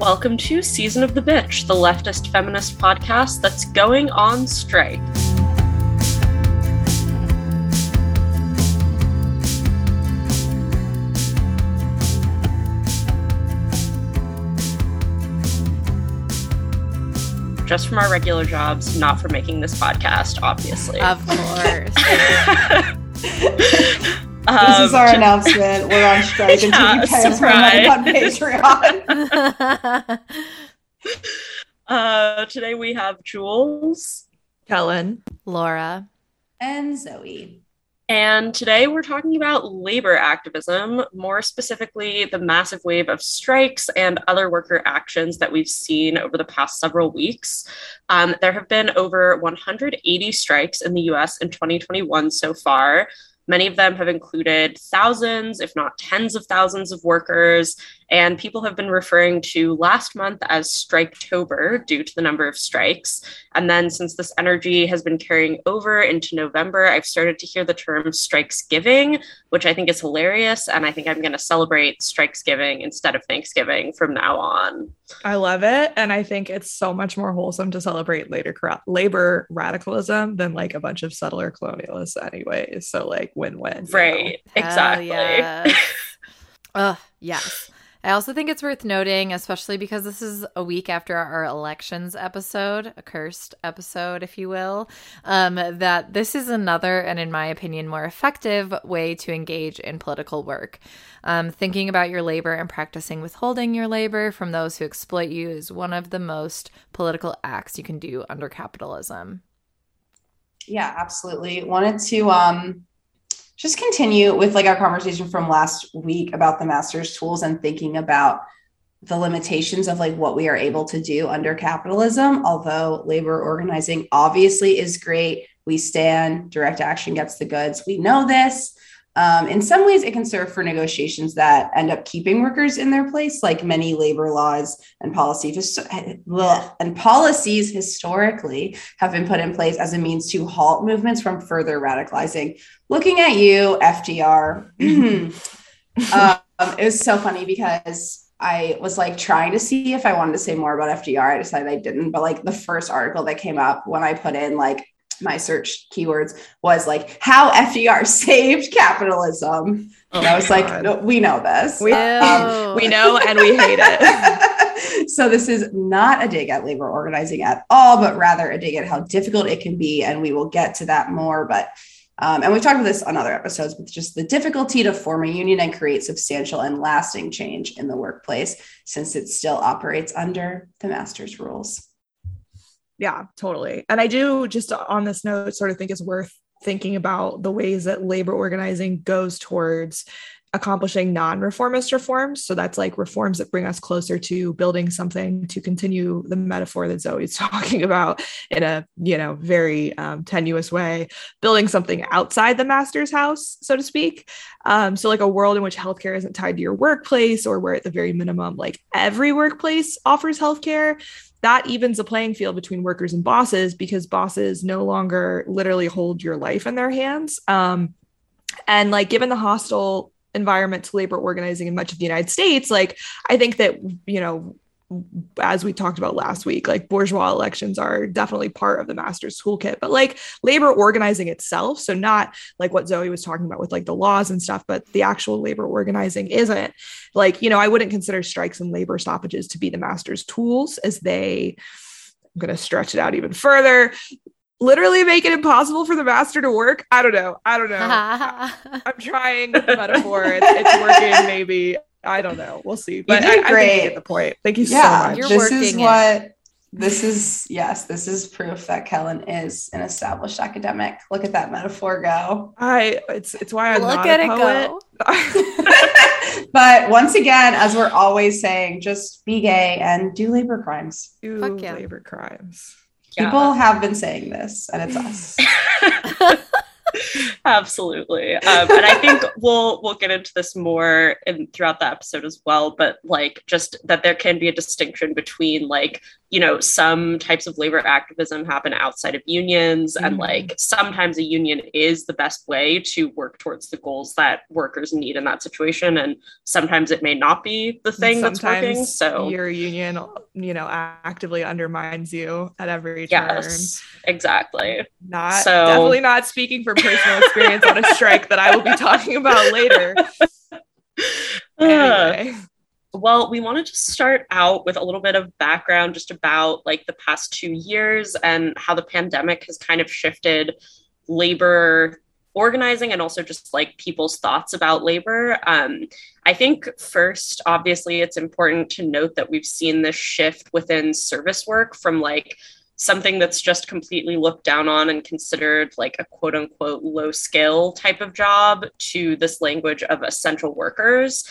Welcome to Season of the Bitch, the leftist feminist podcast that's going on strike. Just from our regular jobs, not for making this podcast, obviously. Of course. this is our um, announcement. We're on strike yeah, until you pay us more on Patreon. uh, today we have Jules, Kellen, Laura, and Zoe. And today we're talking about labor activism, more specifically, the massive wave of strikes and other worker actions that we've seen over the past several weeks. Um, there have been over 180 strikes in the US in 2021 so far. Many of them have included thousands, if not tens of thousands of workers, and people have been referring to last month as Striketober due to the number of strikes. And then since this energy has been carrying over into November, I've started to hear the term Strikesgiving, which I think is hilarious. And I think I'm going to celebrate Strikesgiving instead of Thanksgiving from now on. I love it. And I think it's so much more wholesome to celebrate later labor radicalism than like a bunch of settler colonialists, anyway. So, like, win win. Right. Know? Exactly. Yes. uh, yes. I also think it's worth noting, especially because this is a week after our elections episode, a cursed episode, if you will, um, that this is another, and in my opinion, more effective way to engage in political work. Um, thinking about your labor and practicing withholding your labor from those who exploit you is one of the most political acts you can do under capitalism. Yeah, absolutely. Wanted to um, just continue with like our conversation from last week about the master's tools and thinking about the limitations of like what we are able to do under capitalism. Although labor organizing obviously is great we stand direct action gets the goods. We know this um, in some ways, it can serve for negotiations that end up keeping workers in their place, like many labor laws and policies and policies historically have been put in place as a means to halt movements from further radicalizing. Looking at you, FDR, um, it was so funny because I was like trying to see if I wanted to say more about FDR. I decided I didn't, but like the first article that came up when I put in like my search keywords was like how FDR saved capitalism. Oh and I was God. like, no, we know this. We, um, we know and we hate it. so this is not a dig at labor organizing at all, but rather a dig at how difficult it can be. And we will get to that more. But um, and we've talked about this on other episodes, but just the difficulty to form a union and create substantial and lasting change in the workplace since it still operates under the master's rules yeah, totally. And I do just on this note sort of think it's worth thinking about the ways that labor organizing goes towards accomplishing non-reformist reforms. So that's like reforms that bring us closer to building something to continue the metaphor that zoe's talking about in a you know very um, tenuous way building something outside the master's house so to speak. Um, so like a world in which healthcare isn't tied to your workplace or where at the very minimum like every workplace offers healthcare that evens the playing field between workers and bosses because bosses no longer literally hold your life in their hands. Um, and like, given the hostile environment to labor organizing in much of the United States, like, I think that, you know, as we talked about last week, like bourgeois elections are definitely part of the master's toolkit, but like labor organizing itself. So, not like what Zoe was talking about with like the laws and stuff, but the actual labor organizing isn't like, you know, I wouldn't consider strikes and labor stoppages to be the master's tools as they, I'm going to stretch it out even further literally make it impossible for the master to work. I don't know. I don't know. I'm trying the metaphor. It's, it's working, maybe. I don't know. We'll see. But I, I, think you get the point. Thank you yeah, so much. You're this is what this is yes, this is proof that Kellen is an established academic. Look at that metaphor go. I it's it's why I'm Look not at a poet. it go. but once again, as we're always saying, just be gay and do labor crimes. Do yeah. labor crimes. People yeah. have been saying this, and it's us. Absolutely. Um, and I think we'll we'll get into this more in throughout the episode as well, but like just that there can be a distinction between like you know, some types of labor activism happen outside of unions, mm-hmm. and like sometimes a union is the best way to work towards the goals that workers need in that situation, and sometimes it may not be the thing that's working. So your union, you know, actively undermines you at every turn. Yes, exactly. Not so, definitely not speaking from personal experience on a strike that I will be talking about later. anyway. Well, we wanted to start out with a little bit of background just about like the past two years and how the pandemic has kind of shifted labor organizing and also just like people's thoughts about labor. Um, I think first, obviously, it's important to note that we've seen this shift within service work from like something that's just completely looked down on and considered like a quote unquote low skill type of job to this language of essential workers.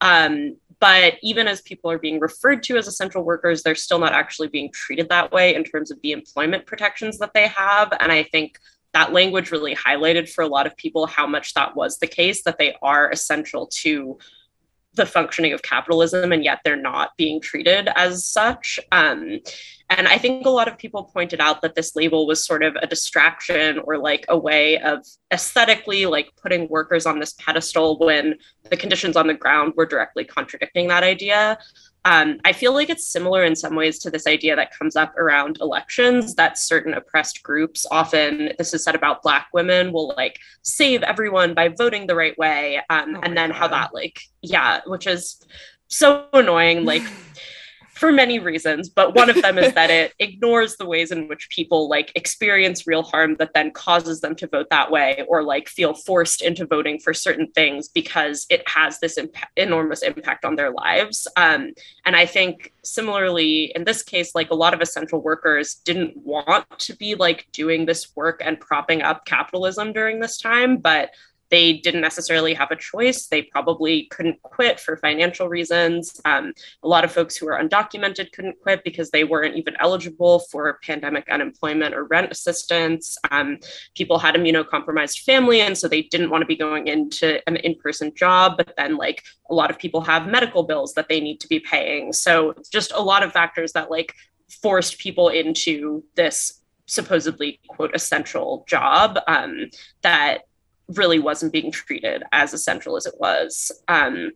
Um, but even as people are being referred to as essential workers, they're still not actually being treated that way in terms of the employment protections that they have. And I think that language really highlighted for a lot of people how much that was the case, that they are essential to the functioning of capitalism and yet they're not being treated as such. Um, and i think a lot of people pointed out that this label was sort of a distraction or like a way of aesthetically like putting workers on this pedestal when the conditions on the ground were directly contradicting that idea um, I feel like it's similar in some ways to this idea that comes up around elections that certain oppressed groups, often this is said about Black women, will like save everyone by voting the right way. Um, oh and then God. how that, like, yeah, which is so annoying. Like, for many reasons but one of them is that it ignores the ways in which people like experience real harm that then causes them to vote that way or like feel forced into voting for certain things because it has this imp- enormous impact on their lives. Um, and i think similarly in this case like a lot of essential workers didn't want to be like doing this work and propping up capitalism during this time but they didn't necessarily have a choice. They probably couldn't quit for financial reasons. Um, a lot of folks who are undocumented couldn't quit because they weren't even eligible for pandemic unemployment or rent assistance. Um, people had immunocompromised family, and so they didn't want to be going into an in person job. But then, like, a lot of people have medical bills that they need to be paying. So, just a lot of factors that, like, forced people into this supposedly quote essential job um, that really wasn't being treated as essential as it was. Um,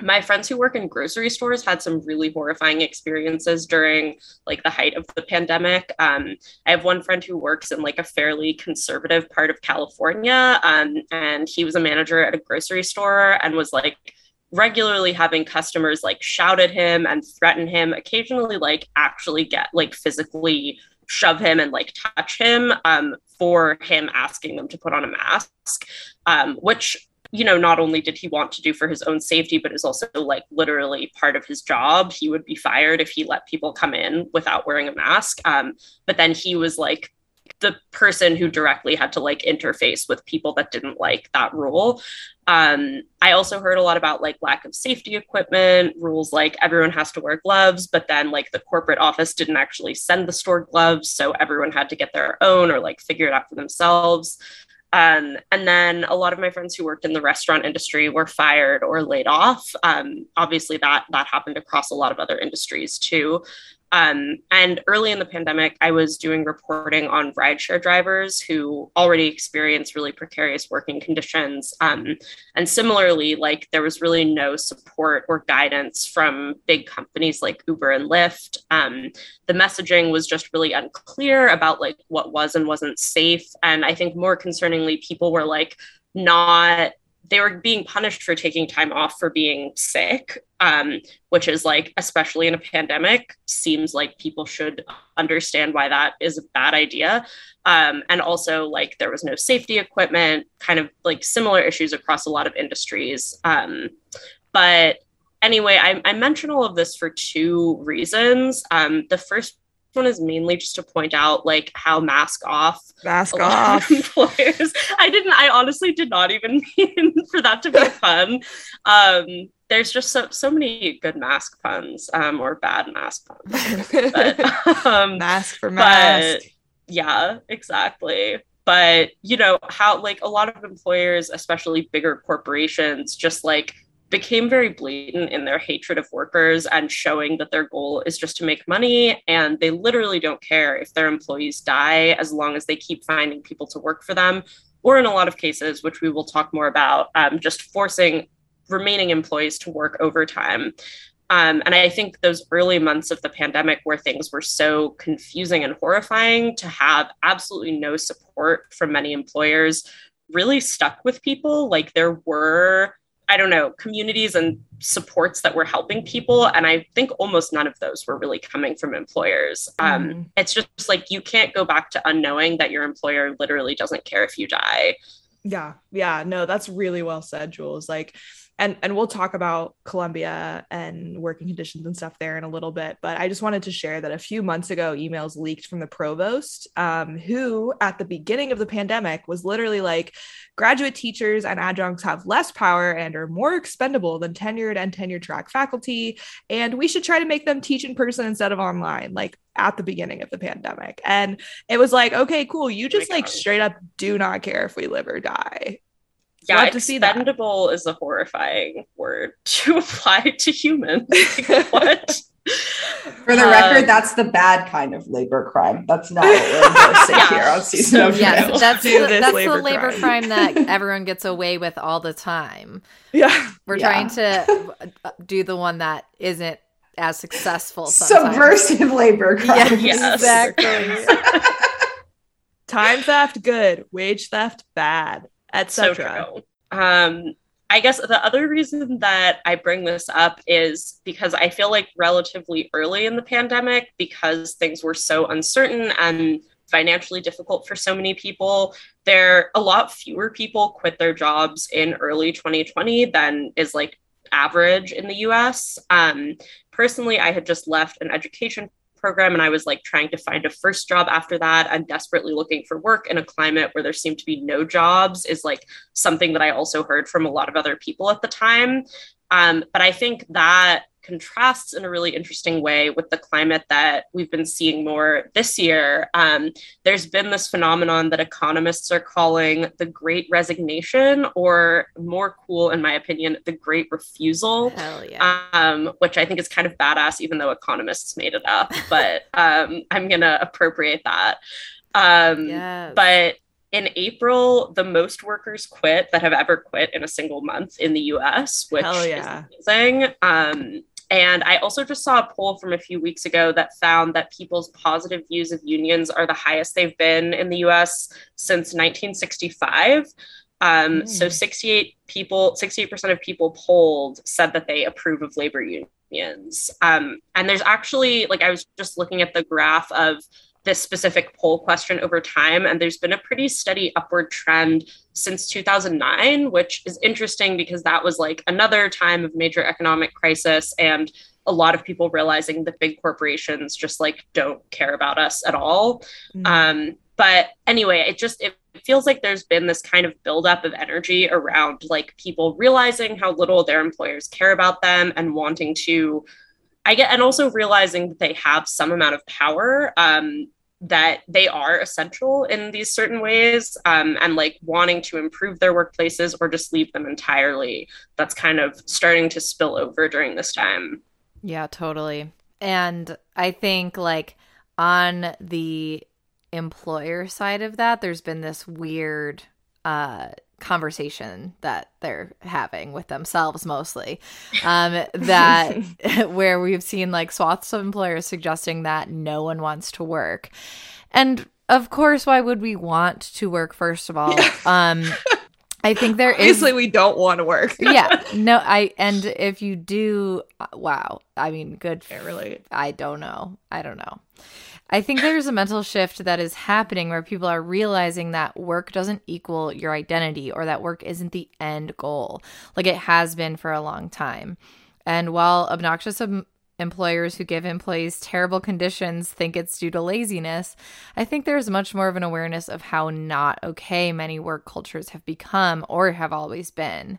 my friends who work in grocery stores had some really horrifying experiences during like the height of the pandemic um, i have one friend who works in like a fairly conservative part of california um, and he was a manager at a grocery store and was like regularly having customers like shout at him and threaten him occasionally like actually get like physically shove him and like touch him um, for him asking them to put on a mask, um, which you know not only did he want to do for his own safety but is also like literally part of his job. He would be fired if he let people come in without wearing a mask. Um, but then he was like the person who directly had to like interface with people that didn't like that rule. Um, I also heard a lot about like lack of safety equipment, rules like everyone has to wear gloves, but then like the corporate office didn't actually send the store gloves. So everyone had to get their own or like figure it out for themselves. Um, and then a lot of my friends who worked in the restaurant industry were fired or laid off. Um, obviously, that that happened across a lot of other industries too. Um, and early in the pandemic, I was doing reporting on rideshare drivers who already experienced really precarious working conditions. Um, and similarly, like there was really no support or guidance from big companies like Uber and Lyft. Um, the messaging was just really unclear about like what was and wasn't safe. And I think more concerningly, people were like not they were being punished for taking time off for being sick, um, which is like, especially in a pandemic, seems like people should understand why that is a bad idea. Um, and also, like, there was no safety equipment, kind of like similar issues across a lot of industries. Um, but anyway, I, I mention all of this for two reasons. Um, the first one is mainly just to point out like how mask off mask off. employers i didn't i honestly did not even mean for that to be fun um there's just so so many good mask puns um or bad mask puns but, um, mask for mask. yeah exactly. But you know how like a lot of employers especially bigger corporations just like became very blatant in their hatred of workers and showing that their goal is just to make money. And they literally don't care if their employees die as long as they keep finding people to work for them. Or in a lot of cases, which we will talk more about, um, just forcing remaining employees to work overtime. Um, and I think those early months of the pandemic, where things were so confusing and horrifying, to have absolutely no support from many employers really stuck with people. Like there were I don't know, communities and supports that were helping people. And I think almost none of those were really coming from employers. Um, mm. It's just like you can't go back to unknowing that your employer literally doesn't care if you die. Yeah. Yeah. No, that's really well said, Jules. Like, and and we'll talk about Columbia and working conditions and stuff there in a little bit. But I just wanted to share that a few months ago, emails leaked from the provost, um, who at the beginning of the pandemic was literally like, graduate teachers and adjuncts have less power and are more expendable than tenured and tenure track faculty, and we should try to make them teach in person instead of online. Like at the beginning of the pandemic. And it was like, okay, cool. You just like straight up do not care if we live or die yeah, Love to see expendable is a horrifying word to apply to humans. what? For the um, record, that's the bad kind of labor crime. That's not what we're endorsing yeah. here on season so, Yes, that's, the, that's labor the labor crime. crime. that everyone gets away with all the time. Yeah. We're yeah. trying to do the one that isn't as successful. Sometimes. Subversive labor crime. Yeah, exactly. Time theft, good. Wage theft, bad etc. So um, I guess the other reason that I bring this up is because I feel like relatively early in the pandemic, because things were so uncertain and financially difficult for so many people, there a lot fewer people quit their jobs in early 2020 than is like average in the US. Um, personally, I had just left an education program and I was like trying to find a first job after that. I'm desperately looking for work in a climate where there seemed to be no jobs is like something that I also heard from a lot of other people at the time. Um, but I think that contrasts in a really interesting way with the climate that we've been seeing more this year. Um, there's been this phenomenon that economists are calling the great resignation, or more cool, in my opinion, the great refusal. Hell yeah. Um, which I think is kind of badass, even though economists made it up. But um, I'm going to appropriate that. Um, yes. But in April, the most workers quit that have ever quit in a single month in the US, which yeah. is amazing. Um, and I also just saw a poll from a few weeks ago that found that people's positive views of unions are the highest they've been in the US since 1965. Um, mm. So 68 people, 68% of people polled said that they approve of labor unions. Um, and there's actually, like, I was just looking at the graph of this specific poll question over time. And there's been a pretty steady upward trend since 2009, which is interesting because that was like another time of major economic crisis and a lot of people realizing that big corporations just like don't care about us at all. Mm. Um, but anyway, it just it feels like there's been this kind of buildup of energy around like people realizing how little their employers care about them and wanting to I get, and also realizing that they have some amount of power. Um, that they are essential in these certain ways um, and like wanting to improve their workplaces or just leave them entirely that's kind of starting to spill over during this time. Yeah totally. And i think like on the employer side of that there's been this weird uh conversation that they're having with themselves mostly um that where we've seen like swaths of employers suggesting that no one wants to work and of course why would we want to work first of all um I think there Obviously, is... we don't want to work. yeah, no, I and if you do, uh, wow. I mean, good. Can't really. I don't know. I don't know. I think there's a mental shift that is happening where people are realizing that work doesn't equal your identity or that work isn't the end goal, like it has been for a long time. And while obnoxious em- employers who give employees terrible conditions think it's due to laziness, I think there's much more of an awareness of how not okay many work cultures have become or have always been.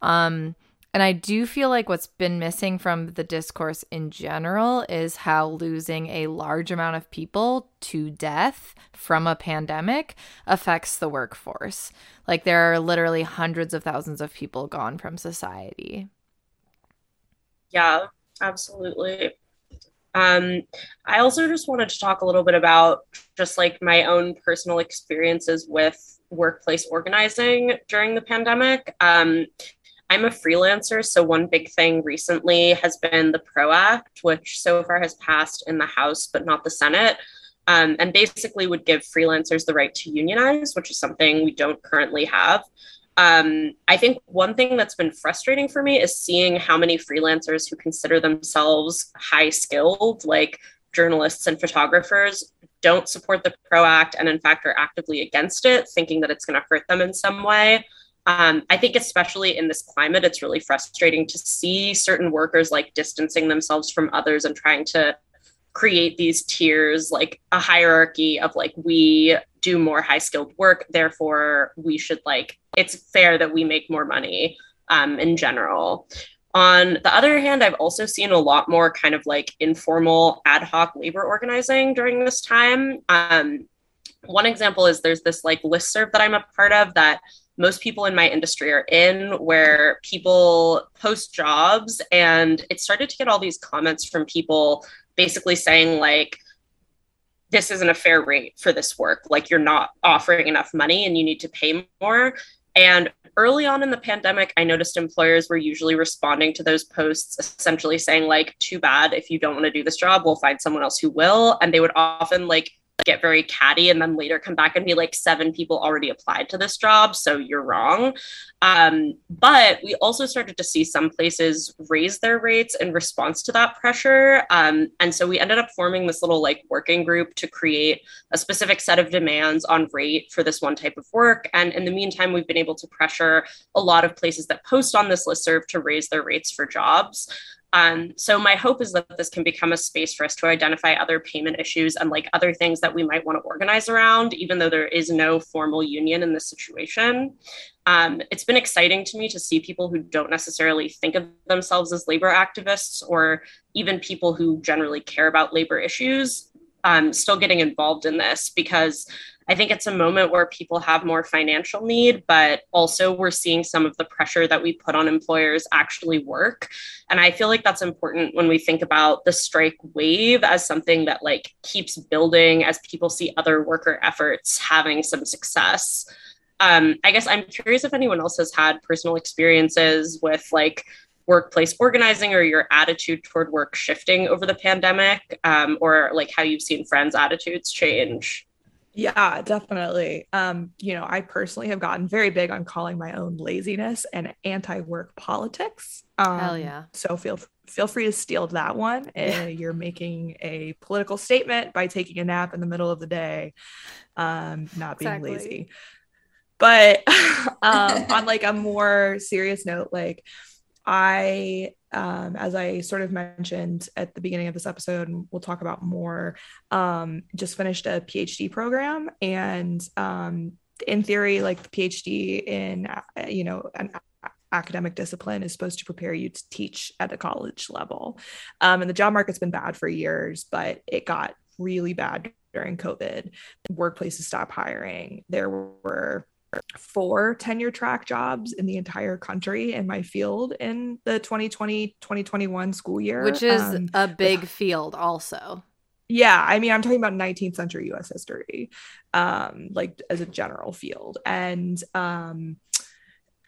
Um, And I do feel like what's been missing from the discourse in general is how losing a large amount of people to death from a pandemic affects the workforce. Like there are literally hundreds of thousands of people gone from society. Yeah, absolutely. Um, I also just wanted to talk a little bit about just like my own personal experiences with workplace organizing during the pandemic. Um, I'm a freelancer, so one big thing recently has been the PRO Act, which so far has passed in the House but not the Senate, um, and basically would give freelancers the right to unionize, which is something we don't currently have. Um, I think one thing that's been frustrating for me is seeing how many freelancers who consider themselves high skilled, like journalists and photographers, don't support the PRO Act and, in fact, are actively against it, thinking that it's going to hurt them in some way. Um, I think, especially in this climate, it's really frustrating to see certain workers like distancing themselves from others and trying to create these tiers, like a hierarchy of like, we do more high skilled work, therefore, we should like, it's fair that we make more money um, in general. On the other hand, I've also seen a lot more kind of like informal ad hoc labor organizing during this time. Um, one example is there's this like listserv that I'm a part of that most people in my industry are in where people post jobs and it started to get all these comments from people basically saying like this isn't a fair rate for this work. Like you're not offering enough money and you need to pay more. And early on in the pandemic i noticed employers were usually responding to those posts essentially saying like too bad if you don't want to do this job we'll find someone else who will. And they would often like get very catty and then later come back and be like seven people already applied to this job so you're wrong. Um, but we also started to see some places raise their rates in response to that pressure. Um, and so we ended up forming this little like working group to create a specific set of demands on rate for this one type of work. And in the meantime we've been able to pressure a lot of places that post on this list serve to raise their rates for jobs um, so my hope is that this can become a space for us to identify other payment issues and like other things that we might want to organize around, even though there is no formal union in this situation. Um, it's been exciting to me to see people who don't necessarily think of themselves as labor activists or even people who generally care about labor issues um, still getting involved in this because I think it's a moment where people have more financial need, but also we're seeing some of the pressure that we put on employers actually work. And I feel like that's important when we think about the strike wave as something that like keeps building as people see other worker efforts having some success. Um, I guess I'm curious if anyone else has had personal experiences with like workplace organizing or your attitude toward work shifting over the pandemic um, or like how you've seen friends attitudes change yeah, definitely. Um, you know, I personally have gotten very big on calling my own laziness and anti-work politics. Um, Hell yeah! So feel feel free to steal that one. Uh, you're making a political statement by taking a nap in the middle of the day, um, not being exactly. lazy. But um, on like a more serious note, like I um, as I sort of mentioned at the beginning of this episode, and we'll talk about more, um, just finished a PhD program. And um, in theory, like the PhD in, uh, you know, an academic discipline is supposed to prepare you to teach at the college level. Um, and the job market's been bad for years, but it got really bad during COVID. Workplaces stopped hiring. There were four tenure track jobs in the entire country in my field in the 2020 2021 school year which is um, a big but, field also. Yeah i mean i'm talking about 19th century us history um like as a general field. And um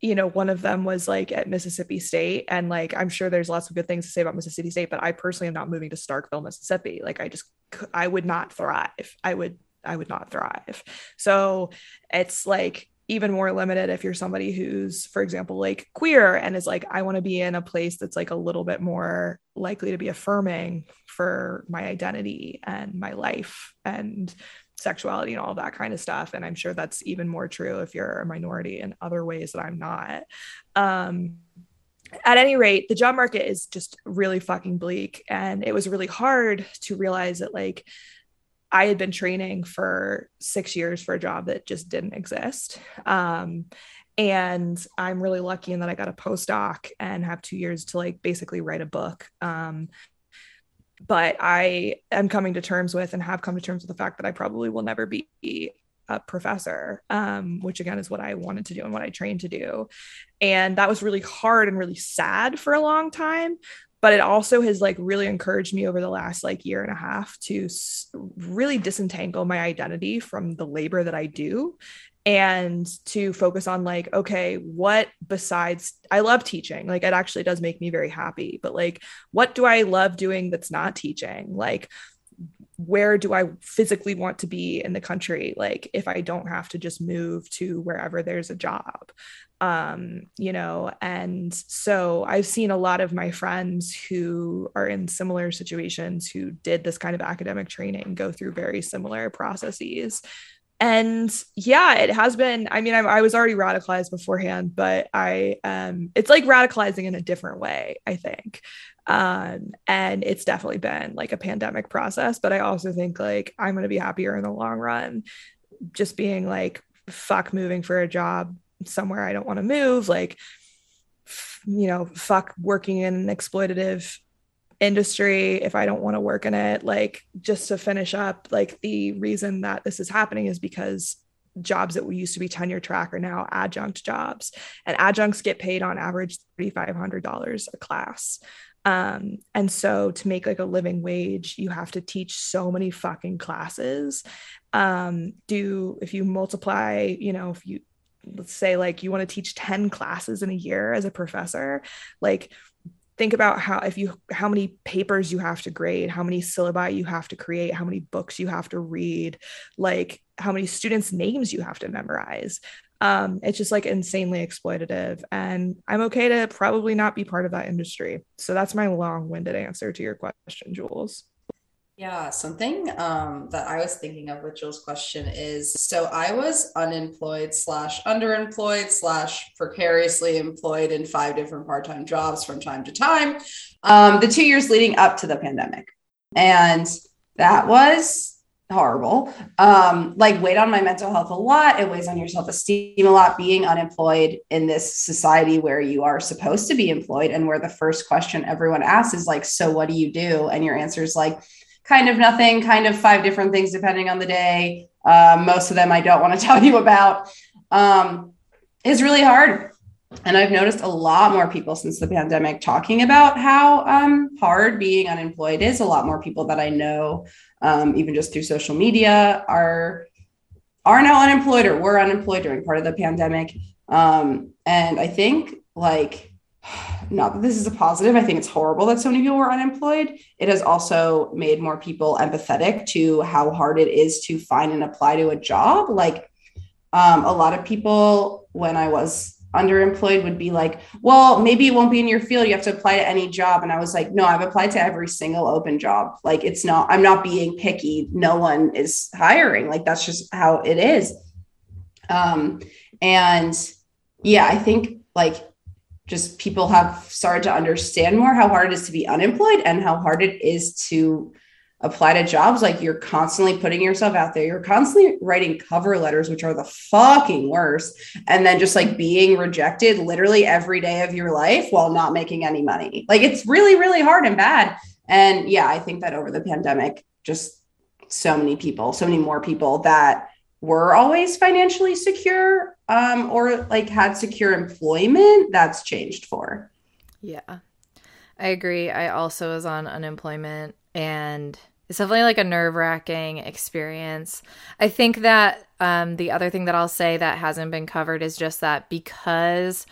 you know one of them was like at mississippi state. And like i'm sure there's lots of good things to say about mississippi state but i personally am not moving to starkville mississippi. Like i just i would not thrive. I would I would not thrive. So it's like even more limited if you're somebody who's for example like queer and is like i want to be in a place that's like a little bit more likely to be affirming for my identity and my life and sexuality and all that kind of stuff. And i'm sure that's even more true if you're a minority in other ways that i'm not. Um at any rate the job market is just really fucking bleak. And it was really hard to realize that like I had been training for six years for a job that just didn't exist. Um, and i'm really lucky in that i got a postdoc and have two years to like basically write a book. Um, but i am coming to terms with and have come to terms with the fact that i probably will never be a professor um, which again is what i wanted to do and what i trained to do. And that was really hard and really sad for a long time but it also has like really encouraged me over the last like year and a half to really disentangle my identity from the labor that I do and to focus on like okay what besides i love teaching like it actually does make me very happy but like what do i love doing that's not teaching? Like where do I physically want to be in the country? Like, if I don't have to just move to wherever there's a job, um, you know? And so I've seen a lot of my friends who are in similar situations who did this kind of academic training go through very similar processes. And yeah, it has been. I mean, I, I was already radicalized beforehand, but I, um, it's like radicalizing in a different way, I think um, and it's definitely been like a pandemic process but i also think like i'm going to be happier in the long run. Just being like fuck moving for a job somewhere i don't want to move like f- you know fuck working in an exploitative industry if i don't want to work in it like just to finish up like the reason that this is happening is because jobs that used to be tenure track are now adjunct jobs and adjuncts get paid on average $3500 a class um, and so to make like a living wage, you have to teach so many fucking classes. Um, do if you multiply, you know, if you let's say like you want to teach 10 classes in a year as a professor, like think about how if you how many papers you have to grade how many syllabi you have to create how many books you have to read like how many students names you have to memorize um, it's just like insanely exploitative and i'm okay to probably not be part of that industry. So that's my long-winded answer to your question jules. Yeah something um, that i was thinking of with jules question is so i was unemployed slash underemployed slash precariously employed in five different part-time jobs from time to time um, the two years leading up to the pandemic. And that was horrible. Um, like weighed on my mental health a lot. It weighs on your self-esteem a lot being unemployed in this society where you are supposed to be employed and where the first question everyone asks is like, so what do you do? And your answer is like kind of nothing, kind of five different things depending on the day. Uh, most of them I don't want to tell you about. Um, is really hard. And I've noticed a lot more people since the pandemic talking about how um, hard being unemployed is. A lot more people that I know um, even just through social media, are are now unemployed or were unemployed during part of the pandemic. Um, and I think like not that this is a positive. I think it's horrible that so many people were unemployed. It has also made more people empathetic to how hard it is to find and apply to a job. Like um, a lot of people, when I was underemployed would be like, well, maybe it won't be in your field. You have to apply to any job. And I was like, no, I've applied to every single open job. Like it's not, I'm not being picky. No one is hiring. Like that's just how it is. Um, and yeah, I think like just people have started to understand more how hard it is to be unemployed and how hard it is to apply to jobs like you're constantly putting yourself out there. You're constantly writing cover letters which are the fucking worst and then just like being rejected literally every day of your life while not making any money. Like it's really really hard and bad. And yeah i think that over the pandemic just so many people so many more people that were always financially secure um, or like had secure employment that's changed for. Yeah. I agree. I also was on unemployment and it's definitely like a nerve wracking experience. I think that um, the other thing that I'll say that hasn't been covered is just that because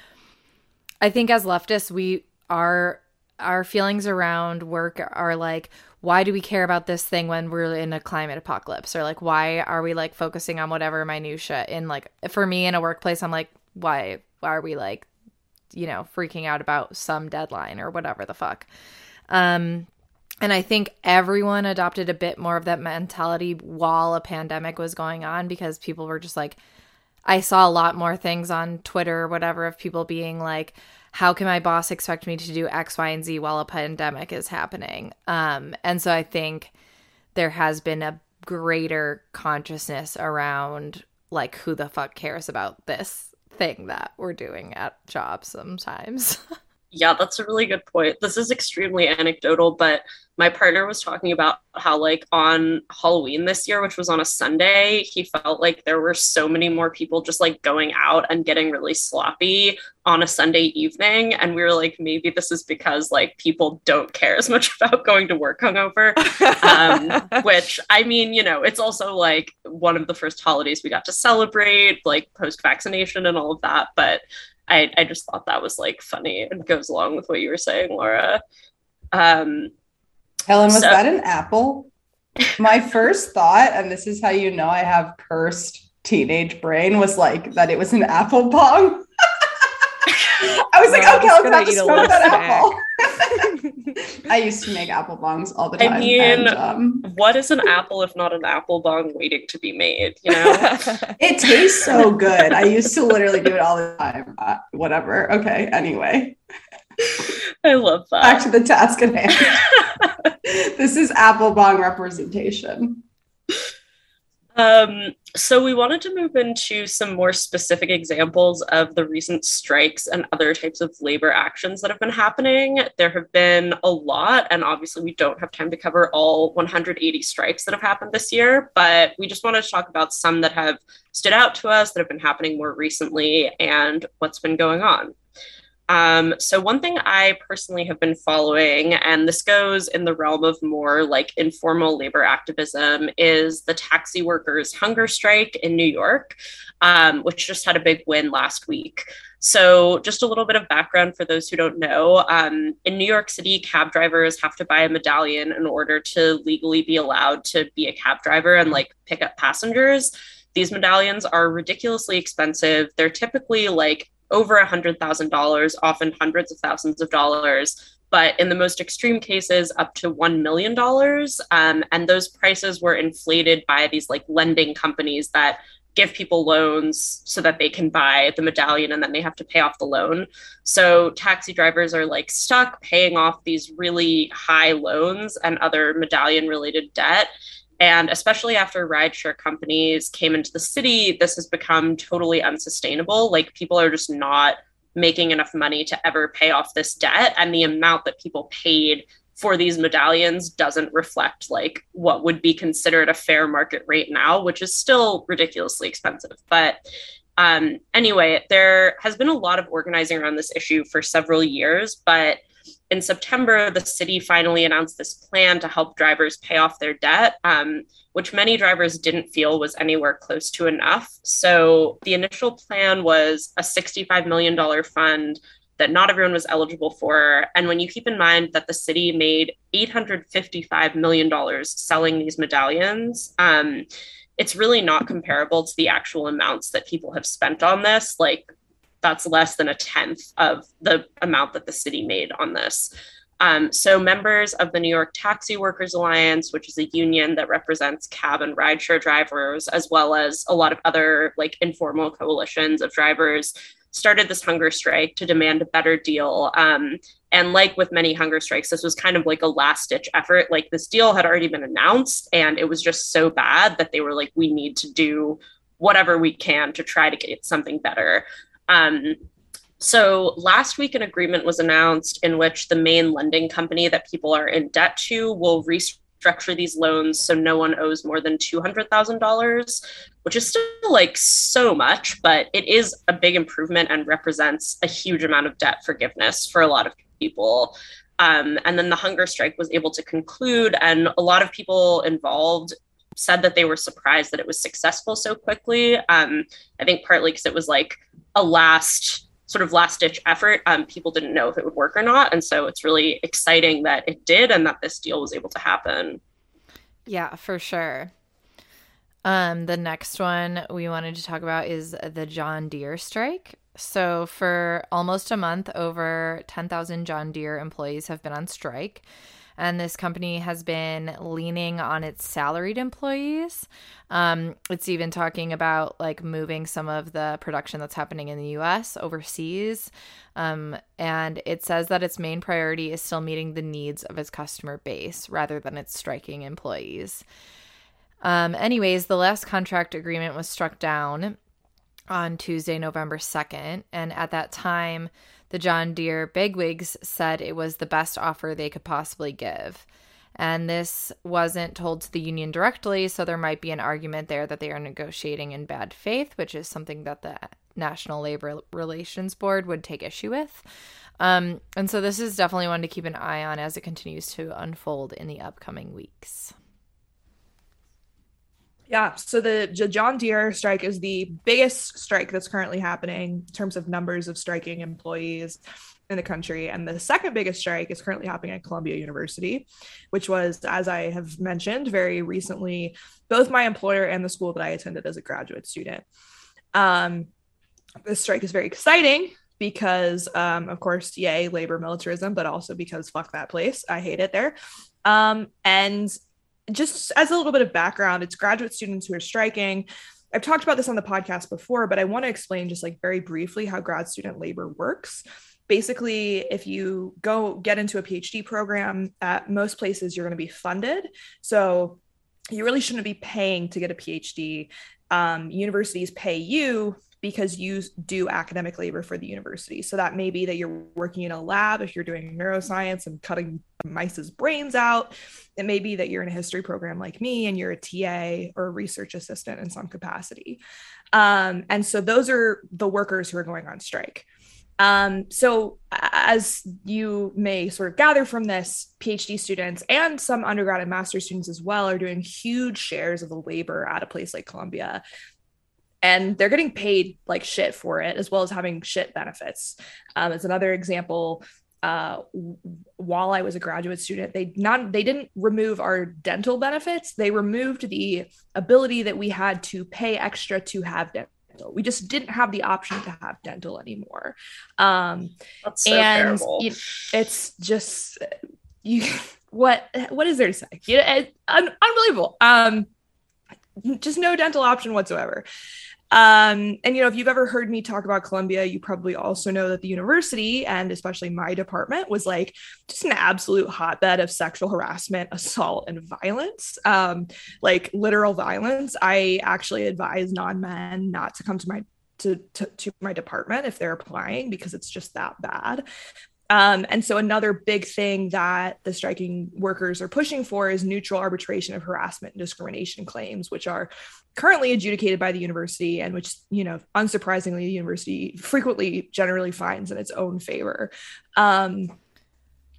I think as leftists, we are our feelings around work are like why do we care about this thing when we're in a climate apocalypse? Or like why are we like focusing on whatever minutia in like for me in a workplace i'm like why why are we like you know freaking out about some deadline or whatever the fuck? Um and I think everyone adopted a bit more of that mentality while a pandemic was going on because people were just like, I saw a lot more things on Twitter or whatever of people being like, how can my boss expect me to do X, Y, and Z while a pandemic is happening? Um, and so I think there has been a greater consciousness around like who the fuck cares about this thing that we're doing at jobs sometimes. Yeah, that's a really good point. This is extremely anecdotal, but my partner was talking about how, like, on Halloween this year, which was on a Sunday, he felt like there were so many more people just like going out and getting really sloppy on a Sunday evening. And we were like, maybe this is because like people don't care as much about going to work hungover. um, which I mean, you know, it's also like one of the first holidays we got to celebrate, like post vaccination and all of that. But I, I just thought that was like funny and goes along with what you were saying, Laura. Um, Helen, was so- that an apple? My first thought, and this is how you know I have cursed teenage brain, was like that it was an apple bong. I was like, okay, let's not just go that apple. I used to make apple bongs all the time. I mean, and, um, what is an apple if not an apple bong waiting to be made? You know, it tastes so good. I used to literally do it all the time. Uh, whatever. Okay. Anyway, I love that. Back to the task at hand. this is apple bong representation. Um, so we wanted to move into some more specific examples of the recent strikes and other types of labor actions that have been happening. There have been a lot, and obviously we don't have time to cover all 180 strikes that have happened this year, but we just wanted to talk about some that have stood out to us that have been happening more recently and what's been going on. Um, so, one thing I personally have been following, and this goes in the realm of more like informal labor activism, is the taxi workers' hunger strike in New York, um, which just had a big win last week. So, just a little bit of background for those who don't know. Um, in New York City, cab drivers have to buy a medallion in order to legally be allowed to be a cab driver and like pick up passengers. These medallions are ridiculously expensive. They're typically like over a $100,000, often hundreds of thousands of dollars, but in the most extreme cases, up to $1 million. Um, and those prices were inflated by these like lending companies that give people loans so that they can buy the medallion and then they have to pay off the loan. So taxi drivers are like stuck paying off these really high loans and other medallion related debt. And especially after rideshare companies came into the city, this has become totally unsustainable. Like people are just not making enough money to ever pay off this debt. And the amount that people paid for these medallions doesn't reflect like what would be considered a fair market rate now, which is still ridiculously expensive. But um, anyway, there has been a lot of organizing around this issue for several years, but in September, the city finally announced this plan to help drivers pay off their debt, um, which many drivers didn't feel was anywhere close to enough. So the initial plan was a $65 million fund that not everyone was eligible for. And when you keep in mind that the city made $855 million selling these medallions, um, it's really not comparable to the actual amounts that people have spent on this. Like that's less than a tenth of the amount that the city made on this. Um, so, members of the New York Taxi Workers Alliance, which is a union that represents cab and rideshare drivers, as well as a lot of other like informal coalitions of drivers, started this hunger strike to demand a better deal. Um, and like with many hunger strikes, this was kind of like a last ditch effort. Like this deal had already been announced, and it was just so bad that they were like, we need to do whatever we can to try to get something better. Um, so last week, an agreement was announced in which the main lending company that people are in debt to will restructure these loans so no one owes more than $200,000, which is still like so much, but it is a big improvement and represents a huge amount of debt forgiveness for a lot of people. Um, and then the hunger strike was able to conclude, and a lot of people involved said that they were surprised that it was successful so quickly. Um, I think partly because it was like a last sort of last ditch effort. Um, people didn't know if it would work or not. And so it's really exciting that it did and that this deal was able to happen. Yeah, for sure. Um, the next one we wanted to talk about is the John Deere strike. So, for almost a month, over 10,000 John Deere employees have been on strike and this company has been leaning on its salaried employees. Um, it's even talking about like moving some of the production that's happening in the US overseas. Um, and it says that its main priority is still meeting the needs of its customer base rather than its striking employees. Um, anyways, the last contract agreement was struck down on Tuesday, November 2nd. And at that time, the John Deere bigwigs said it was the best offer they could possibly give. And this wasn't told to the union directly, so there might be an argument there that they are negotiating in bad faith, which is something that the National Labor Relations Board would take issue with. Um, and so this is definitely one to keep an eye on as it continues to unfold in the upcoming weeks. Yeah, so the, John Deere strike is the biggest strike that's currently happening in terms of numbers of striking employees in the country. And the second biggest strike is currently happening at Columbia University, which was, as I have mentioned, very recently, both my employer and the school that I attended as a graduate student. Um, this strike is very exciting because, um, of course, yay, labor militarism, but also because fuck that place. I hate it there. Um, and just as a little bit of background, it's graduate students who are striking. I've talked about this on the podcast before, but I want to explain just like very briefly how grad student labor works. Basically, if you go get into a PhD program at most places, you're going to be funded. So you really shouldn't be paying to get a PhD. Um, universities pay you because you do academic labor for the university. So that may be that you're working in a lab if you're doing neuroscience and cutting mice's brains out. It may be that you're in a history program like me and you're a TA or a research assistant in some capacity. Um, and so those are the workers who are going on strike. Um, so, as you may sort of gather from this, PhD students and some undergrad and master students as well are doing huge shares of the labor at a place like Columbia and they're getting paid like shit for it as well as having shit benefits um, as another example uh, while I was a graduate student, they not they didn't remove our dental benefits. They removed the ability that we had to pay extra to have dental. We just didn't have the option to have dental anymore. Um, That's so and terrible. it, it's just you. What what is there to say? You know, it, un, unbelievable. Um, just no dental option whatsoever. Um, and you know, if you've ever heard me talk about Columbia, you probably also know that the university and especially my department was like just an absolute hotbed of sexual harassment, assault, and violence. Um, like literal violence. I actually advise non-men not to come to my to, to, to my department if they're applying because it's just that bad. Um, and so another big thing that the striking workers are pushing for is neutral arbitration of harassment and discrimination claims, which are currently adjudicated by the university and which, you know, unsurprisingly, the university frequently generally finds in its own favor. Um,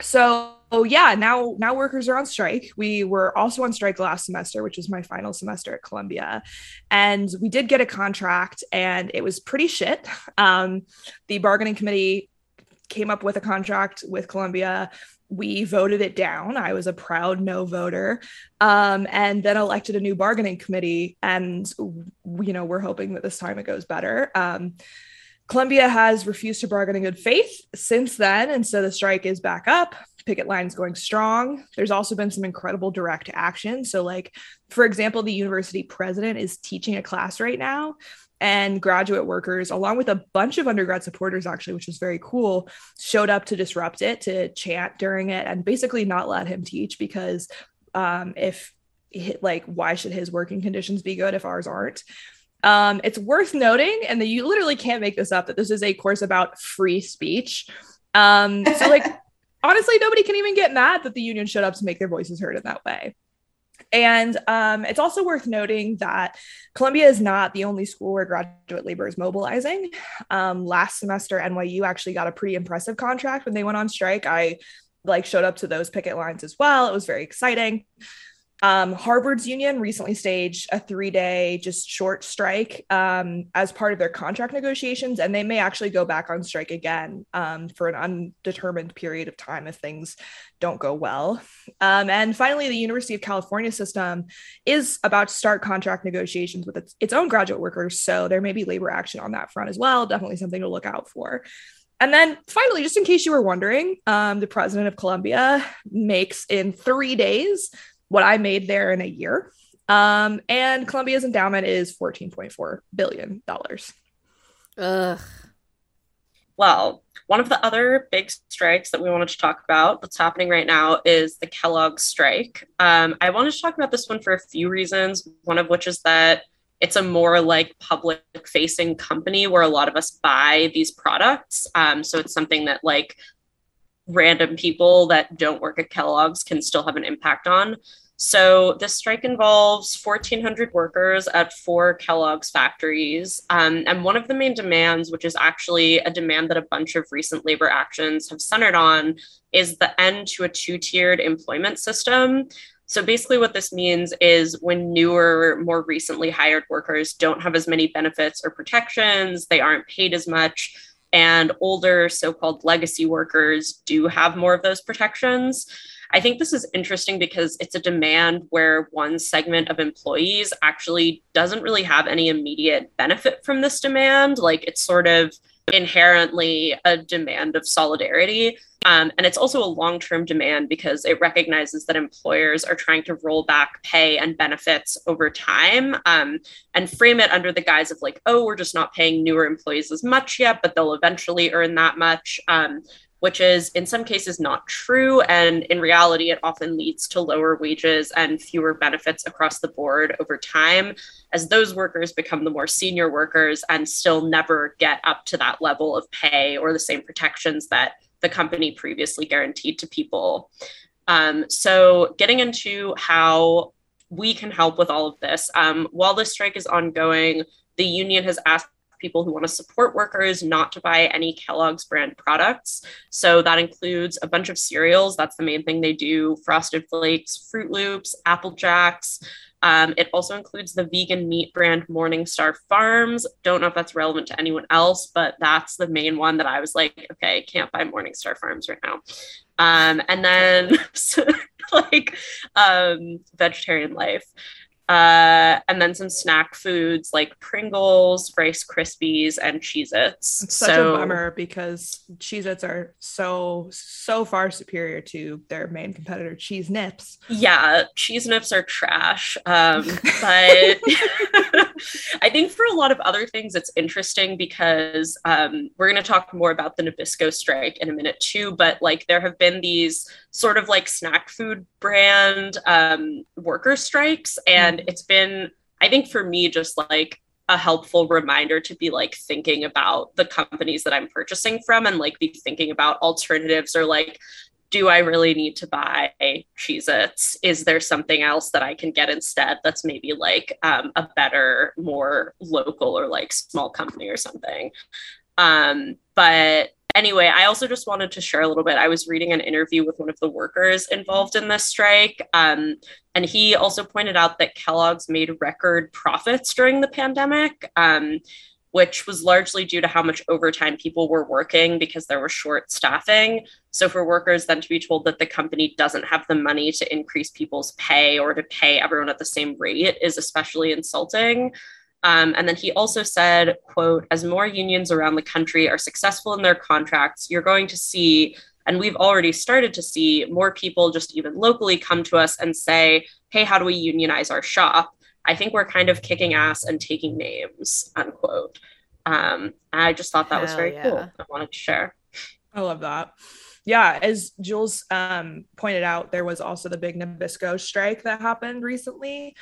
so yeah, now now workers are on strike. We were also on strike last semester, which was my final semester at Columbia, and we did get a contract, and it was pretty shit. Um, the bargaining committee came up with a contract with Columbia. We voted it down. I was a proud no voter, um, and then elected a new bargaining committee. And you know, we're hoping that this time it goes better. Um, Columbia has refused to bargain in good faith since then, and so the strike is back up. Picket lines going strong. There's also been some incredible direct action. So, like for example, the university president is teaching a class right now and graduate workers, along with a bunch of undergrad supporters, actually, which was very cool, showed up to disrupt it, to chant during it, and basically not let him teach because um, if like why should his working conditions be good if ours aren't? Um, it's worth noting, and that you literally can't make this up, that this is a course about free speech. Um, so, like, honestly, nobody can even get mad that the union showed up to make their voices heard in that way. And um, it's also worth noting that Columbia is not the only school where graduate labor is mobilizing. Um, last semester, NYU actually got a pretty impressive contract when they went on strike. I like showed up to those picket lines as well. It was very exciting. Um, Harvard's union recently staged a three day, just short strike um, as part of their contract negotiations, and they may actually go back on strike again um, for an undetermined period of time if things don't go well. Um, and finally, the University of California system is about to start contract negotiations with its, its own graduate workers, so there may be labor action on that front as well. Definitely something to look out for. And then finally, just in case you were wondering, um, the president of Columbia makes in three days what I made there in a year. Um, and Columbia's endowment is $14.4 billion. Ugh. Well, one of the other big strikes that we wanted to talk about that's happening right now is the Kellogg strike. Um, I wanted to talk about this one for a few reasons, one of which is that it's a more like public facing company where a lot of us buy these products. Um, so it's something that like random people that don't work at Kellogg's can still have an impact on. So this strike involves 1,400 workers at four Kellogg's factories. Um, and one of the main demands, which is actually a demand that a bunch of recent labor actions have centered on, is the end to a two tiered employment system. So basically, what this means is when newer, more recently hired workers don't have as many benefits or protections, they aren't paid as much, and older so called legacy workers do have more of those protections. I think this is interesting because it's a demand where one segment of employees actually doesn't really have any immediate benefit from this demand. Like it's sort of inherently a demand of solidarity. Um, and it's also a long term demand because it recognizes that employers are trying to roll back pay and benefits over time um, and frame it under the guise of, like, oh, we're just not paying newer employees as much yet, but they'll eventually earn that much. Um, which is in some cases not true. And in reality, it often leads to lower wages and fewer benefits across the board over time as those workers become the more senior workers and still never get up to that level of pay or the same protections that the company previously guaranteed to people. Um, so, getting into how we can help with all of this, um, while this strike is ongoing, the union has asked people who want to support workers not to buy any Kellogg's brand products. So that includes a bunch of cereals. That's the main thing they do Frosted Flakes, Froot Loops, Apple Jacks. Um, it also includes the vegan meat brand Morningstar Farms. Don't know if that's relevant to anyone else, but that's the main one that I was like, okay, can't buy Morningstar Farms right now. Um, and then like um, vegetarian life. Uh, and then some snack foods like Pringles, Rice Krispies, and Cheez Its. It's such so, a bummer because Cheez Its are so, so far superior to their main competitor, Cheese Nips. Yeah, Cheese Nips are trash. Um, but I think for a lot of other things, it's interesting because um, we're going to talk more about the Nabisco strike in a minute too. But like, there have been these sort of like snack food brand um, worker strikes. And mm-hmm. it's been, I think for me, just like a helpful reminder to be like thinking about the companies that I'm purchasing from and like be thinking about alternatives or like, do I really need to buy Cheez Its? Is there something else that I can get instead that's maybe like um, a better, more local or like small company or something? Um, but anyway, I also just wanted to share a little bit. I was reading an interview with one of the workers involved in this strike. Um, and he also pointed out that Kellogg's made record profits during the pandemic, um, which was largely due to how much overtime people were working because there was short staffing. So, for workers then to be told that the company doesn't have the money to increase people's pay or to pay everyone at the same rate is especially insulting. Um, and then he also said, quote, as more unions around the country are successful in their contracts, you're going to see, and we've already started to see more people just even locally come to us and say, hey, how do we unionize our shop? I think we're kind of kicking ass and taking names, unquote. Um, I just thought that Hell was very yeah. cool. I wanted to share. I love that. Yeah, as Jules um, pointed out, there was also the big Nabisco strike that happened recently,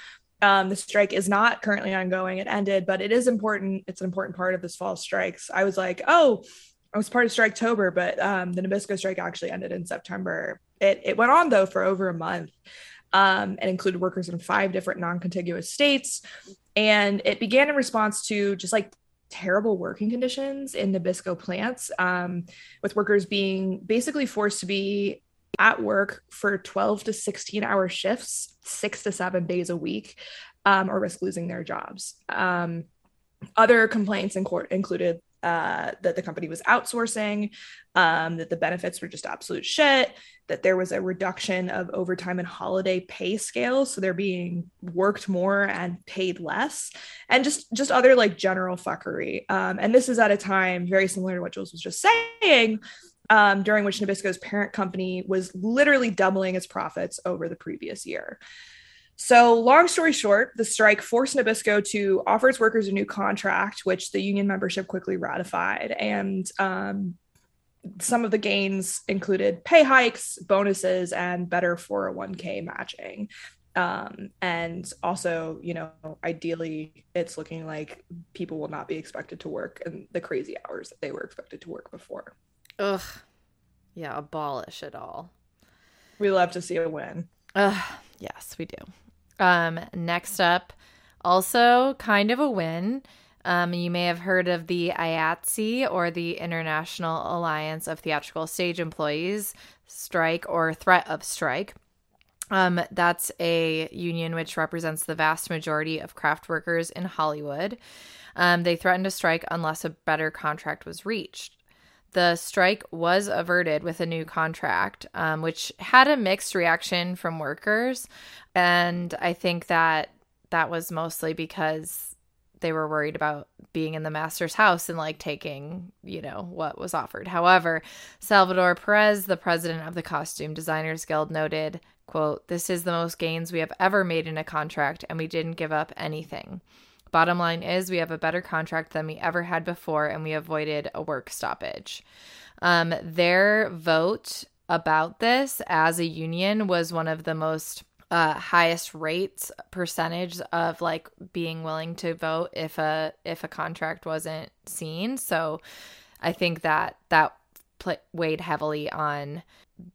um, the strike is not currently ongoing. It ended, but it is important. It's an important part of this fall strikes. I was like, oh, I was part of Striketober, but um, the Nabisco strike actually ended in September. It, it went on though for over a month um, and included workers in five different non-contiguous states. And it began in response to just like terrible working conditions in Nabisco plants, um, with workers being basically forced to be at work for 12 to 16 hour shifts, six to seven days a week, um, or risk losing their jobs. Um, other complaints in court included uh, that the company was outsourcing, um, that the benefits were just absolute shit, that there was a reduction of overtime and holiday pay scales, so they're being worked more and paid less, and just just other like general fuckery. Um, and this is at a time very similar to what Jules was just saying, um, during which Nabisco's parent company was literally doubling its profits over the previous year. So, long story short, the strike forced Nabisco to offer its workers a new contract, which the union membership quickly ratified. And um, some of the gains included pay hikes, bonuses, and better 401k matching. Um, and also, you know, ideally, it's looking like people will not be expected to work in the crazy hours that they were expected to work before. Ugh. Yeah, abolish it all. We love to see a win. Ugh. Yes, we do. Um, next up, also kind of a win. Um, you may have heard of the IATSE or the International Alliance of Theatrical Stage Employees strike or threat of strike. Um, that's a union which represents the vast majority of craft workers in Hollywood. Um, they threatened to strike unless a better contract was reached. The strike was averted with a new contract, um, which had a mixed reaction from workers. And I think that that was mostly because they were worried about being in the master's house and like taking, you know, what was offered. However, Salvador Perez, the president of the Costume Designers Guild, noted, quote, "This is the most gains we have ever made in a contract and we didn't give up anything." Bottom line is, we have a better contract than we ever had before, and we avoided a work stoppage. Um, their vote about this as a union was one of the most uh, highest rates percentage of like being willing to vote if a if a contract wasn't seen. So I think that that pl- weighed heavily on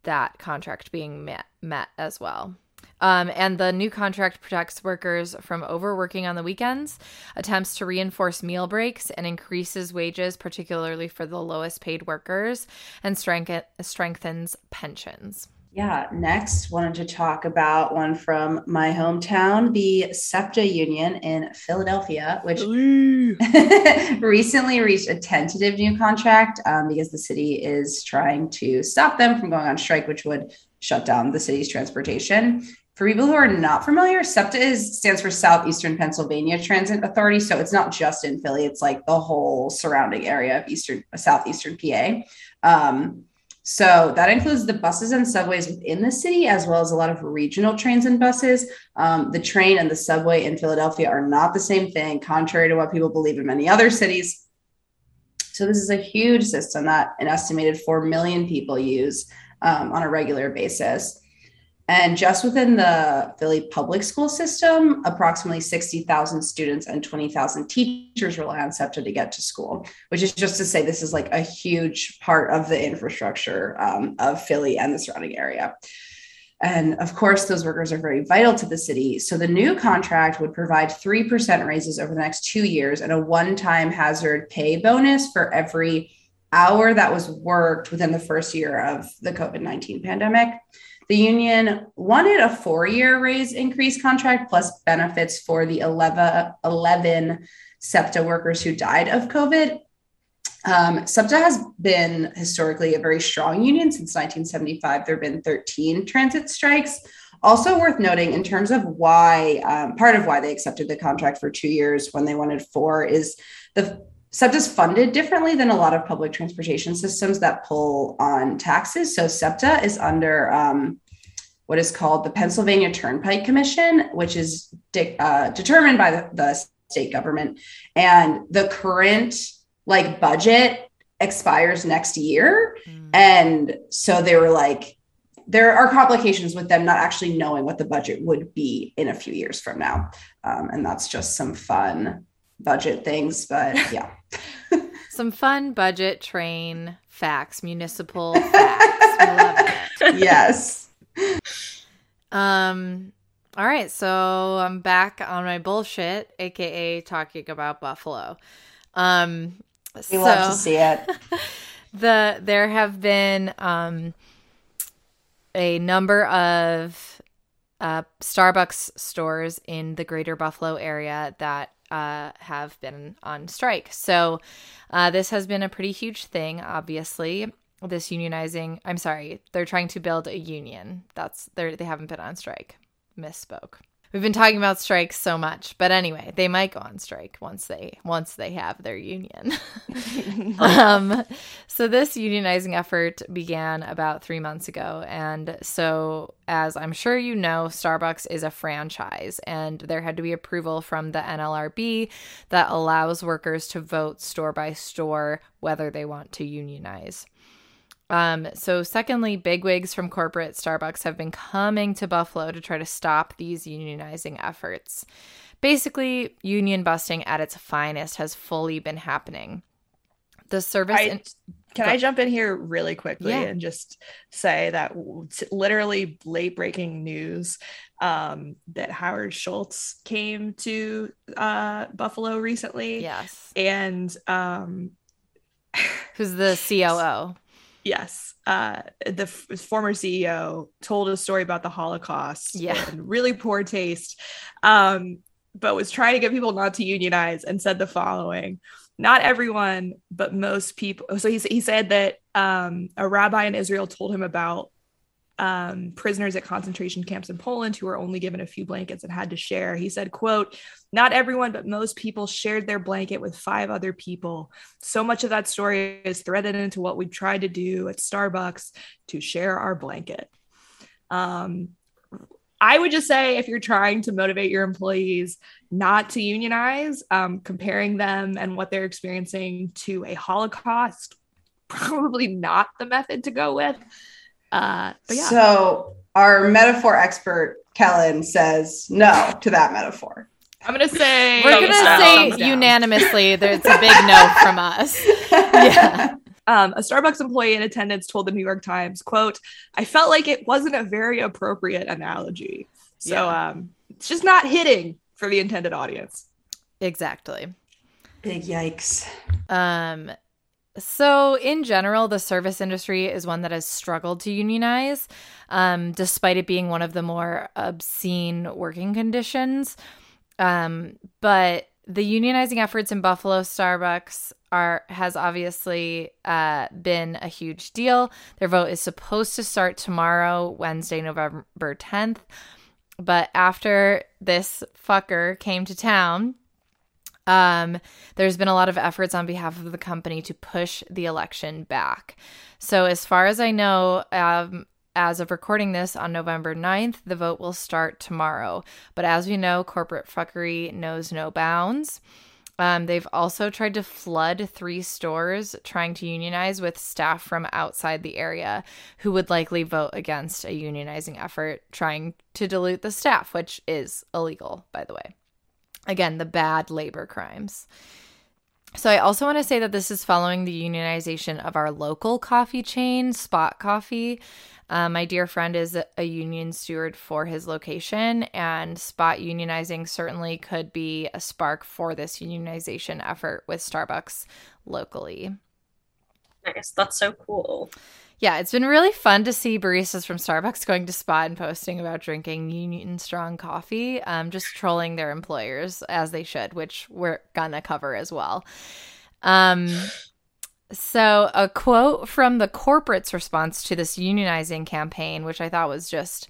that contract being met met as well. Um, and the new contract protects workers from overworking on the weekends, attempts to reinforce meal breaks, and increases wages, particularly for the lowest paid workers, and strength- strengthens pensions. Yeah, next, wanted to talk about one from my hometown, the SEPTA Union in Philadelphia, which recently reached a tentative new contract um, because the city is trying to stop them from going on strike, which would shut down the city's transportation. For people who are not familiar, SEPTA is stands for Southeastern Pennsylvania Transit Authority. So it's not just in Philly; it's like the whole surrounding area of Eastern, Southeastern PA. Um, so that includes the buses and subways within the city, as well as a lot of regional trains and buses. Um, the train and the subway in Philadelphia are not the same thing, contrary to what people believe in many other cities. So this is a huge system that an estimated 4 million people use um, on a regular basis. And just within the Philly public school system, approximately 60,000 students and 20,000 teachers rely on SEPTA to get to school, which is just to say this is like a huge part of the infrastructure um, of Philly and the surrounding area. And of course, those workers are very vital to the city. So the new contract would provide 3% raises over the next two years and a one time hazard pay bonus for every hour that was worked within the first year of the COVID 19 pandemic. The union wanted a four year raise increase contract plus benefits for the 11, 11 SEPTA workers who died of COVID. Um, SEPTA has been historically a very strong union since 1975. There have been 13 transit strikes. Also worth noting in terms of why, um, part of why they accepted the contract for two years when they wanted four is the SEPTA is funded differently than a lot of public transportation systems that pull on taxes. So SEPTA is under um, what is called the Pennsylvania Turnpike Commission, which is de- uh, determined by the, the state government. And the current like budget expires next year. Mm. And so they were like, there are complications with them not actually knowing what the budget would be in a few years from now. Um, and that's just some fun budget things, but yeah. Some fun budget train facts, municipal facts. Yes. Um all right, so I'm back on my bullshit, aka talking about Buffalo. Um we so, love to see it. the there have been um a number of uh, Starbucks stores in the greater Buffalo area that uh, have been on strike. So uh, this has been a pretty huge thing, obviously. This unionizing, I'm sorry, they're trying to build a union. That's they they haven't been on strike. Misspoke. We've been talking about strikes so much, but anyway, they might go on strike once they once they have their union. um, so this unionizing effort began about three months ago, and so as I'm sure you know, Starbucks is a franchise, and there had to be approval from the NLRB that allows workers to vote store by store whether they want to unionize. Um, so, secondly, bigwigs from corporate Starbucks have been coming to Buffalo to try to stop these unionizing efforts. Basically, union busting at its finest has fully been happening. The service. I, in- can Go- I jump in here really quickly Yeah. and just say that t- literally late breaking news um, that Howard Schultz came to uh, Buffalo recently. yes. And um, Who's the COO? yes, uh, the f- former CEO told a story about the Holocaust Yeah. really poor taste, um, but was trying to get people not to unionize and said the following not everyone, but most people. So he, he said that um, a rabbi in Israel told him about um, prisoners at concentration camps in Poland who were only given a few blankets and had to share. He said, quote, not everyone, but most people shared their blanket with five other people. So much of that story is threaded into what we've tried to do at Starbucks to share our blanket. Um, I would just say if you're trying to motivate your employees not to unionize, um, comparing them and what they're experiencing to a Holocaust, probably not the method to go with. Uh, but yeah, So our metaphor expert Kellen says no to that metaphor. I'm gonna say We're going to down. say Thumbs down. unanimously there's a big no from us. Yeah. Um, a Starbucks employee in attendance told the New York Times, "quote I felt like it wasn't a very appropriate analogy, so Yeah. um, it's just not hitting for the intended audience." Exactly. Big yikes. Um, so in general, the service industry is one that has struggled to unionize, um, despite it being one of the more obscene working conditions. Um, but the unionizing efforts in Buffalo Starbucks are has obviously uh, been a huge deal. Their vote is supposed to start tomorrow, Wednesday, November 10th. But after this fucker came to town, um, there's been a lot of efforts on behalf of the company to push the election back. So, as far as I know, um, as of recording this on November 9th, the vote will start tomorrow. But as we know, corporate fuckery knows no bounds. Um, they've also tried to flood three stores trying to unionize with staff from outside the area who would likely vote against a unionizing effort trying to dilute the staff, which is illegal, by the way again the bad labor crimes so i also want to say that this is following the unionization of our local coffee chain spot coffee um, my dear friend is a union steward for his location and spot unionizing certainly could be a spark for this unionization effort with starbucks locally Nice. That's so cool. Yeah, it's been really fun to see baristas from Starbucks going to Spot and posting about drinking Union Strong coffee, um, just trolling their employers as they should, which we're gonna cover as well. Um, so a quote from the corporate's response to this unionizing campaign, which I thought was just,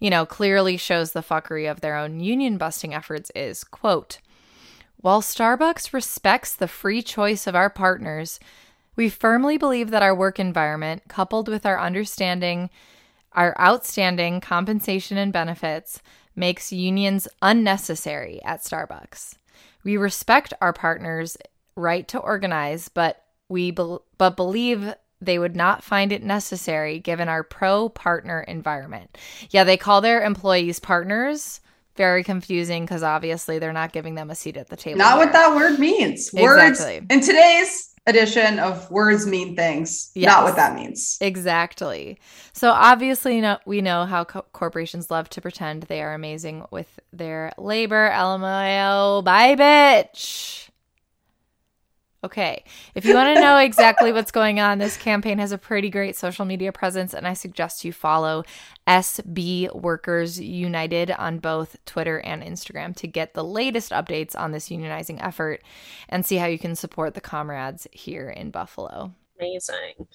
you know, clearly shows the fuckery of their own union busting efforts, is quote. While Starbucks respects the free choice of our partners, we firmly believe that our work environment, coupled with our understanding, our outstanding compensation and benefits, makes unions unnecessary at Starbucks. We respect our partners' right to organize, but we bel but believe they would not find it necessary given our pro partner environment. Yeah, they call their employees partners. Very confusing because obviously they're not giving them a seat at the table. Not here. what that word means. Words Exactly. in today's edition of words mean things. Yes. Not what that means. Exactly. So obviously, you know, we know how co- corporations love to pretend they are amazing with their labor. LMAO, bye, bitch. Okay. If you want to know exactly what's going on, this campaign has a pretty great social media presence, and I suggest you follow SB Workers United on both Twitter and Instagram to get the latest updates on this unionizing effort and see how you can support the comrades here in Buffalo. Amazing.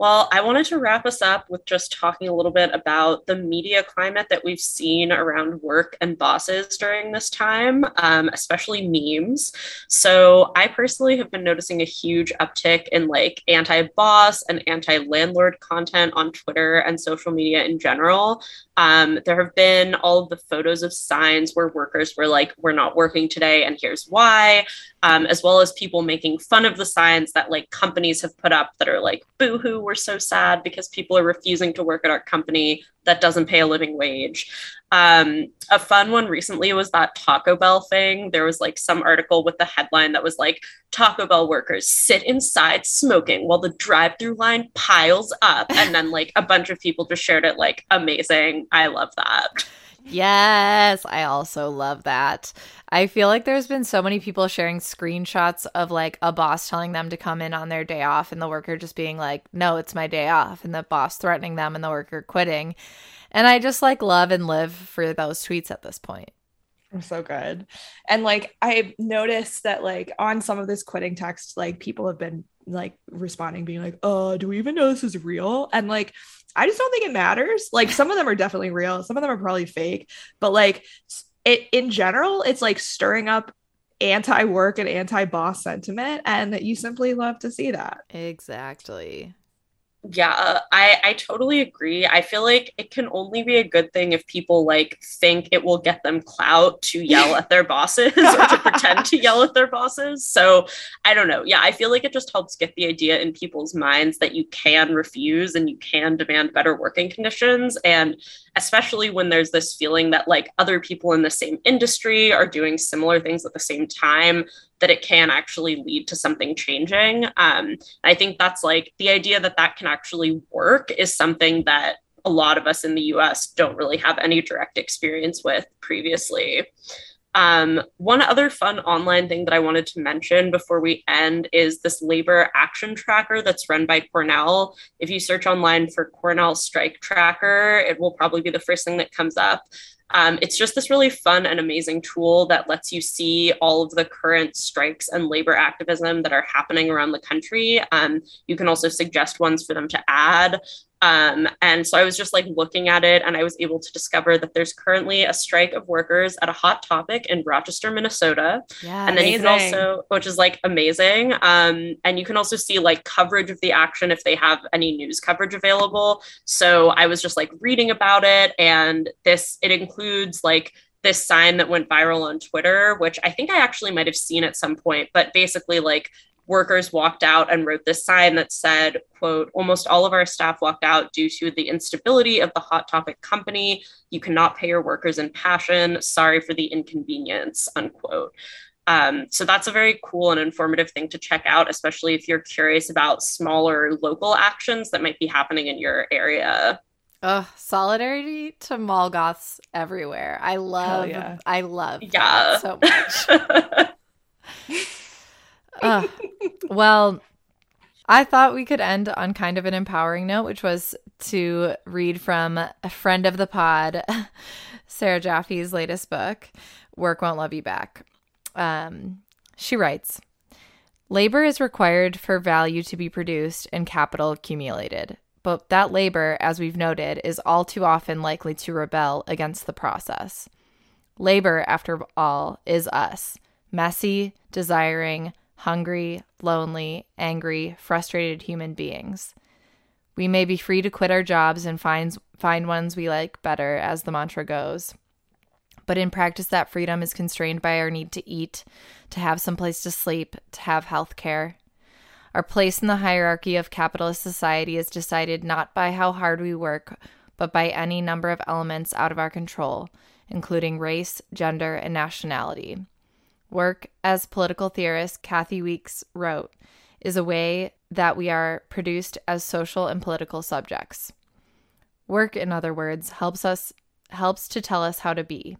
Well, I wanted to wrap us up with just talking a little bit about the media climate that we've seen around work and bosses during this time, um, especially memes. So, I personally have been noticing a huge uptick in like anti boss and anti landlord content on Twitter and social media in general. Um, there have been all of the photos of signs where workers were like, we're not working today, and here's why. Um, as well as people making fun of the signs that like companies have put up that are like, boo hoo, we're so sad because people are refusing to work at our company that doesn't pay a living wage. Um, a fun one recently was that Taco Bell thing. There was like some article with the headline that was like, Taco Bell workers sit inside smoking while the drive through line piles up. And then like a bunch of people just shared it like, amazing. I love that. Yes, I also love that. I feel like there's been so many people sharing screenshots of like a boss telling them to come in on their day off and the worker just being like, no, it's my day off, and the boss threatening them and the worker quitting. And I just like love and live for those tweets at this point. I'm so good. And like I've noticed that like on some of this quitting text, like people have been like responding, being like, oh, do we even know this is real? And like I just don't think it matters. Like some of them are definitely real, some of them are probably fake, but like it in general, it's like stirring up anti-work and anti-boss sentiment and you simply love to see that. Exactly. Yeah, I I totally agree. I feel like it can only be a good thing if people like think it will get them clout to yell at their bosses or to pretend to yell at their bosses. So, I don't know. Yeah, I feel like it just helps get the idea in people's minds that you can refuse and you can demand better working conditions and especially when there's this feeling that like other people in the same industry are doing similar things at the same time that it can actually lead to something changing. Um, i think that's like the idea that that can actually work is something that a lot of us in the us don't really have any direct experience with previously um, one other fun online thing that I wanted to mention before we end is this labor action tracker that's run by Cornell. If you search online for Cornell Strike Tracker, it will probably be the first thing that comes up. Um, it's just this really fun and amazing tool that lets you see all of the current strikes and labor activism that are happening around the country. Um, you can also suggest ones for them to add. Um, and so I was just like looking at it and I was able to discover that there's currently a strike of workers at a hot topic in Rochester, Minnesota. Yeah, and then amazing. you can also, which is like amazing. Um, and you can also see like coverage of the action if they have any news coverage available. So I was just like reading about it and this, it includes like this sign that went viral on Twitter, which I think I actually might have seen at some point, but basically like workers walked out and wrote this sign that said quote almost all of our staff walked out due to the instability of the hot topic company you cannot pay your workers in passion sorry for the inconvenience unquote um, so that's a very cool and informative thing to check out especially if you're curious about smaller local actions that might be happening in your area Oh, solidarity to mall goths everywhere. I love yeah. I love yeah. so much. uh, well, I thought we could end on kind of an empowering note, which was to read from a friend of the pod, Sarah Jaffe's latest book, Work Won't Love You Back. Um, she writes Labor is required for value to be produced and capital accumulated. But that labor, as we've noted, is all too often likely to rebel against the process. Labor, after all, is us messy, desiring, hungry, lonely, angry, frustrated human beings. We may be free to quit our jobs and find, find ones we like better, as the mantra goes. But in practice, that freedom is constrained by our need to eat, to have some place to sleep, to have health care. Our place in the hierarchy of capitalist society is decided not by how hard we work, but by any number of elements out of our control, including race, gender, and nationality. Work, as political theorist Kathi Weeks wrote, is a way that we are produced as social and political subjects. Work, in other words, helps us helps to tell us how to be.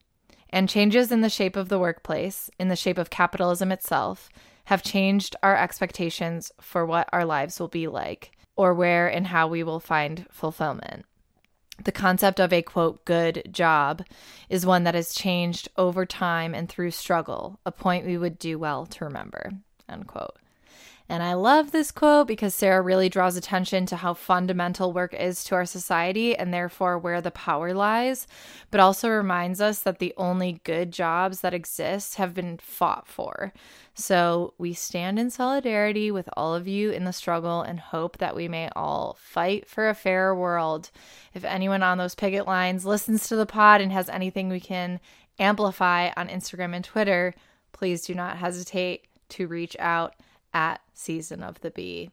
And changes in the shape of the workplace, in the shape of capitalism itself, have changed our expectations for what our lives will be like, or where and how we will find fulfillment the concept of a quote good job is one that has changed over time and through struggle, a point we would do well to remember. Unquote. And I love this quote because Sarah really draws attention to how fundamental work is to our society and therefore where the power lies, but also reminds us that the only good jobs that exist have been fought for. So we stand in solidarity with all of you in the struggle and hope that we may all fight for a fairer world. If anyone on those picket lines listens to the pod and has anything we can amplify on Instagram and Twitter, please do not hesitate to reach out at Season of the Bee.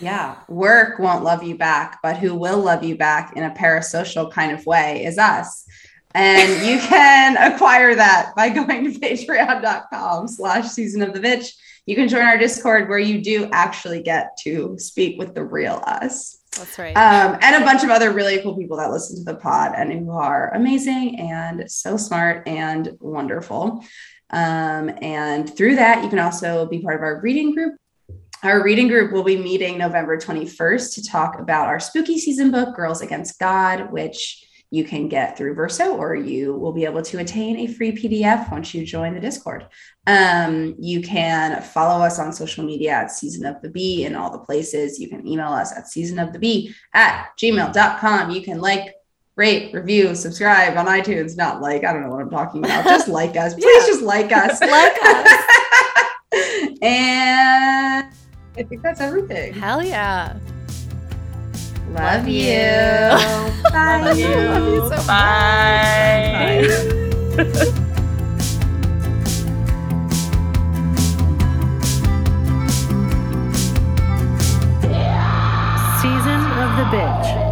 Yeah, work won't love you back, but who will love you back in a parasocial kind of way is us. And you can acquire that by going to patreon.com slash season of the bitch. You can join our Discord where you do actually get to speak with the real us. That's right. Um, and a bunch of other really cool people that listen to the pod and who are amazing and so smart and wonderful. Um, and through that, you can also be part of our reading group. Our reading group will be meeting November 21st to talk about our spooky season book, Girls Against God, which you can get through Verso, or you will be able to attain a free PDF once you join the Discord. Um, you can follow us on social media at Season of the Bee in all the places. You can email us at season of the bee at gmail.com. You can like, rate, review, subscribe on iTunes. Not like, I don't know what I'm talking about. Just like us. Please yeah. just like us. like us. and I think that's everything. Hell yeah. Love, you. Bye. Love you. Love you so Bye. Bye. Season of the Bitch.